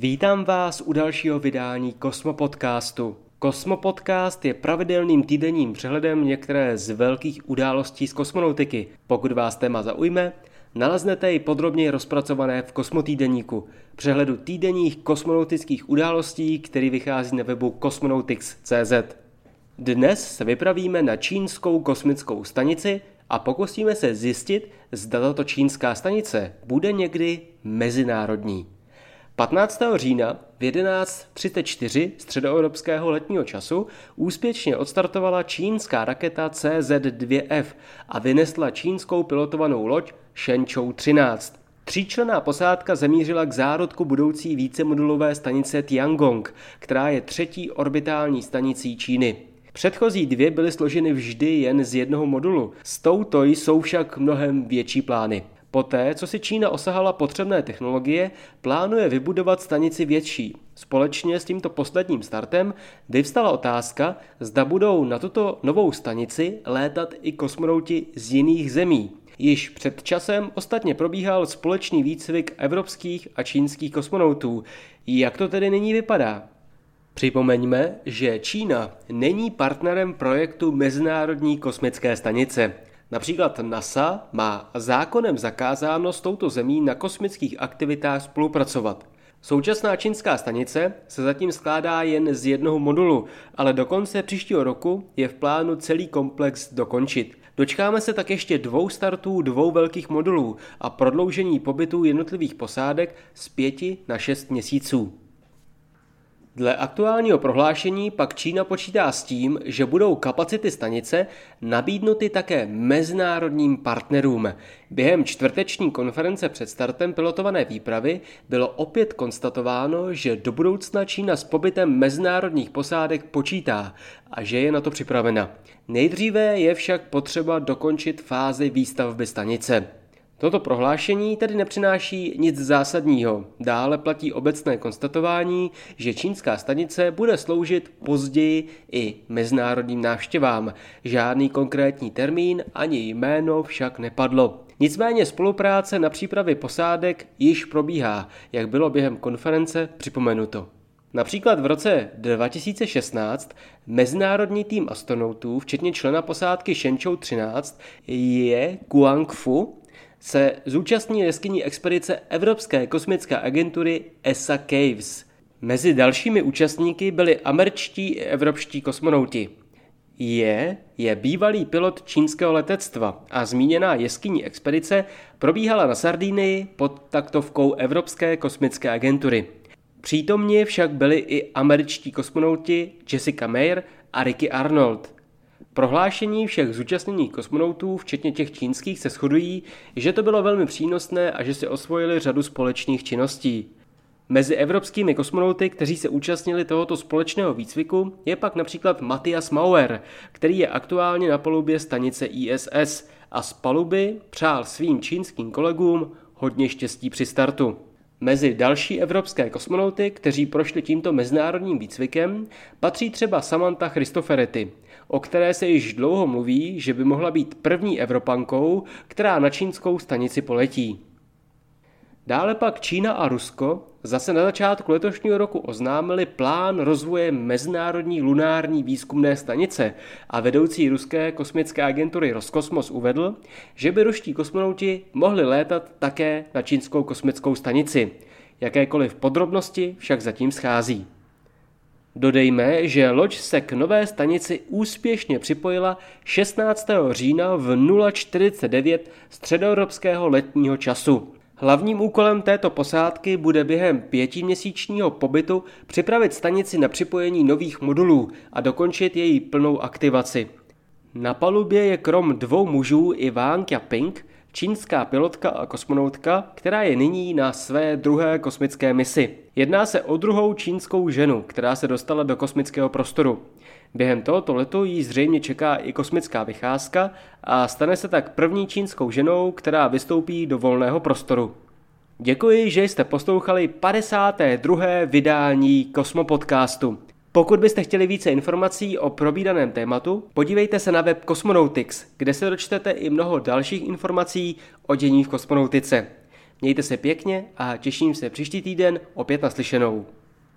Vítám vás u dalšího vydání Kosmo Podcastu. Kosmo Podcast je pravidelným týdenním přehledem některé z velkých událostí z kosmonautiky. Pokud vás téma zaujme, naleznete ji podrobně rozpracované v Kosmotýdeníku, přehledu týdenních kosmonautických událostí, který vychází na webu cosmonautics.cz. Dnes se vypravíme na čínskou kosmickou stanici a pokusíme se zjistit, zda tato čínská stanice bude někdy mezinárodní. 15. října v 11.34 středoevropského letního času úspěšně odstartovala čínská raketa CZ-2F a vynesla čínskou pilotovanou loď Shenzhou 13. Tříčlená posádka zamířila k zárodku budoucí vícemodulové stanice Tiangong, která je třetí orbitální stanicí Číny. Předchozí dvě byly složeny vždy jen z jednoho modulu. S touto jsou však mnohem větší plány. Poté, co si Čína osahala potřebné technologie, plánuje vybudovat stanici větší. Společně s tímto posledním startem vyvstala otázka, zda budou na tuto novou stanici létat i kosmonauti z jiných zemí. Již před časem ostatně probíhal společný výcvik evropských a čínských kosmonautů. Jak to tedy nyní vypadá? Připomeňme, že Čína není partnerem projektu Mezinárodní kosmické stanice. Například NASA má zákonem zakázáno s touto zemí na kosmických aktivitách spolupracovat. Současná čínská stanice se zatím skládá jen z jednoho modulu, ale do konce příštího roku je v plánu celý komplex dokončit. Dočkáme se tak ještě dvou startů dvou velkých modulů a prodloužení pobytu jednotlivých posádek z pěti na šest měsíců. Dle aktuálního prohlášení pak Čína počítá s tím, že budou kapacity stanice nabídnuty také mezinárodním partnerům. Během čtvrteční konference před startem pilotované výpravy bylo opět konstatováno, že do budoucna Čína s pobytem mezinárodních posádek počítá a že je na to připravena. Nejdříve je však potřeba dokončit fázi výstavby stanice. Toto prohlášení tedy nepřináší nic zásadního. Dále platí obecné konstatování, že čínská stanice bude sloužit později i mezinárodním návštěvám. Žádný konkrétní termín ani jméno však nepadlo. Nicméně spolupráce na přípravě posádek již probíhá, jak bylo během konference připomenuto. Například v roce 2016 mezinárodní tým astronautů, včetně člena posádky Shenzhou 13, je Guangfu, se zúčastní jeskyní expedice Evropské kosmické agentury ESA Caves. Mezi dalšími účastníky byli američtí i evropští kosmonauti. Je je bývalý pilot čínského letectva a zmíněná jeskyní expedice probíhala na Sardínii pod taktovkou Evropské kosmické agentury. Přítomně však byli i američtí kosmonauti Jessica Meir a Ricky Arnold – Prohlášení všech zúčastněných kosmonautů, včetně těch čínských, se shodují, že to bylo velmi přínosné a že si osvojili řadu společných činností. Mezi evropskými kosmonauty, kteří se účastnili tohoto společného výcviku, je pak například Matthias Mauer, který je aktuálně na palubě stanice ISS a z paluby přál svým čínským kolegům hodně štěstí při startu. Mezi další evropské kosmonauty, kteří prošli tímto mezinárodním výcvikem, patří třeba Samantha Christoferetti, o které se již dlouho mluví, že by mohla být první Evropankou, která na čínskou stanici poletí. Dále pak Čína a Rusko zase na začátku letošního roku oznámili plán rozvoje Mezinárodní lunární výzkumné stanice a vedoucí ruské kosmické agentury Roskosmos uvedl, že by ruští kosmonauti mohli létat také na čínskou kosmickou stanici. Jakékoliv podrobnosti však zatím schází. Dodejme, že loď se k nové stanici úspěšně připojila 16. října v 049 středoevropského letního času. Hlavním úkolem této posádky bude během pětiměsíčního pobytu připravit stanici na připojení nových modulů a dokončit její plnou aktivaci. Na palubě je krom dvou mužů i Wang Yaping, čínská pilotka a kosmonautka, která je nyní na své druhé kosmické misi. Jedná se o druhou čínskou ženu, která se dostala do kosmického prostoru. Během tohoto letu jí zřejmě čeká i kosmická vycházka a stane se tak první čínskou ženou, která vystoupí do volného prostoru. Děkuji, že jste poslouchali 52. vydání Kosmopodcastu. Pokud byste chtěli více informací o probídaném tématu, podívejte se na web Cosmonautics, kde se dočtete i mnoho dalších informací o dění v kosmonautice. Mějte se pěkně a těším se příští týden opět naslyšenou.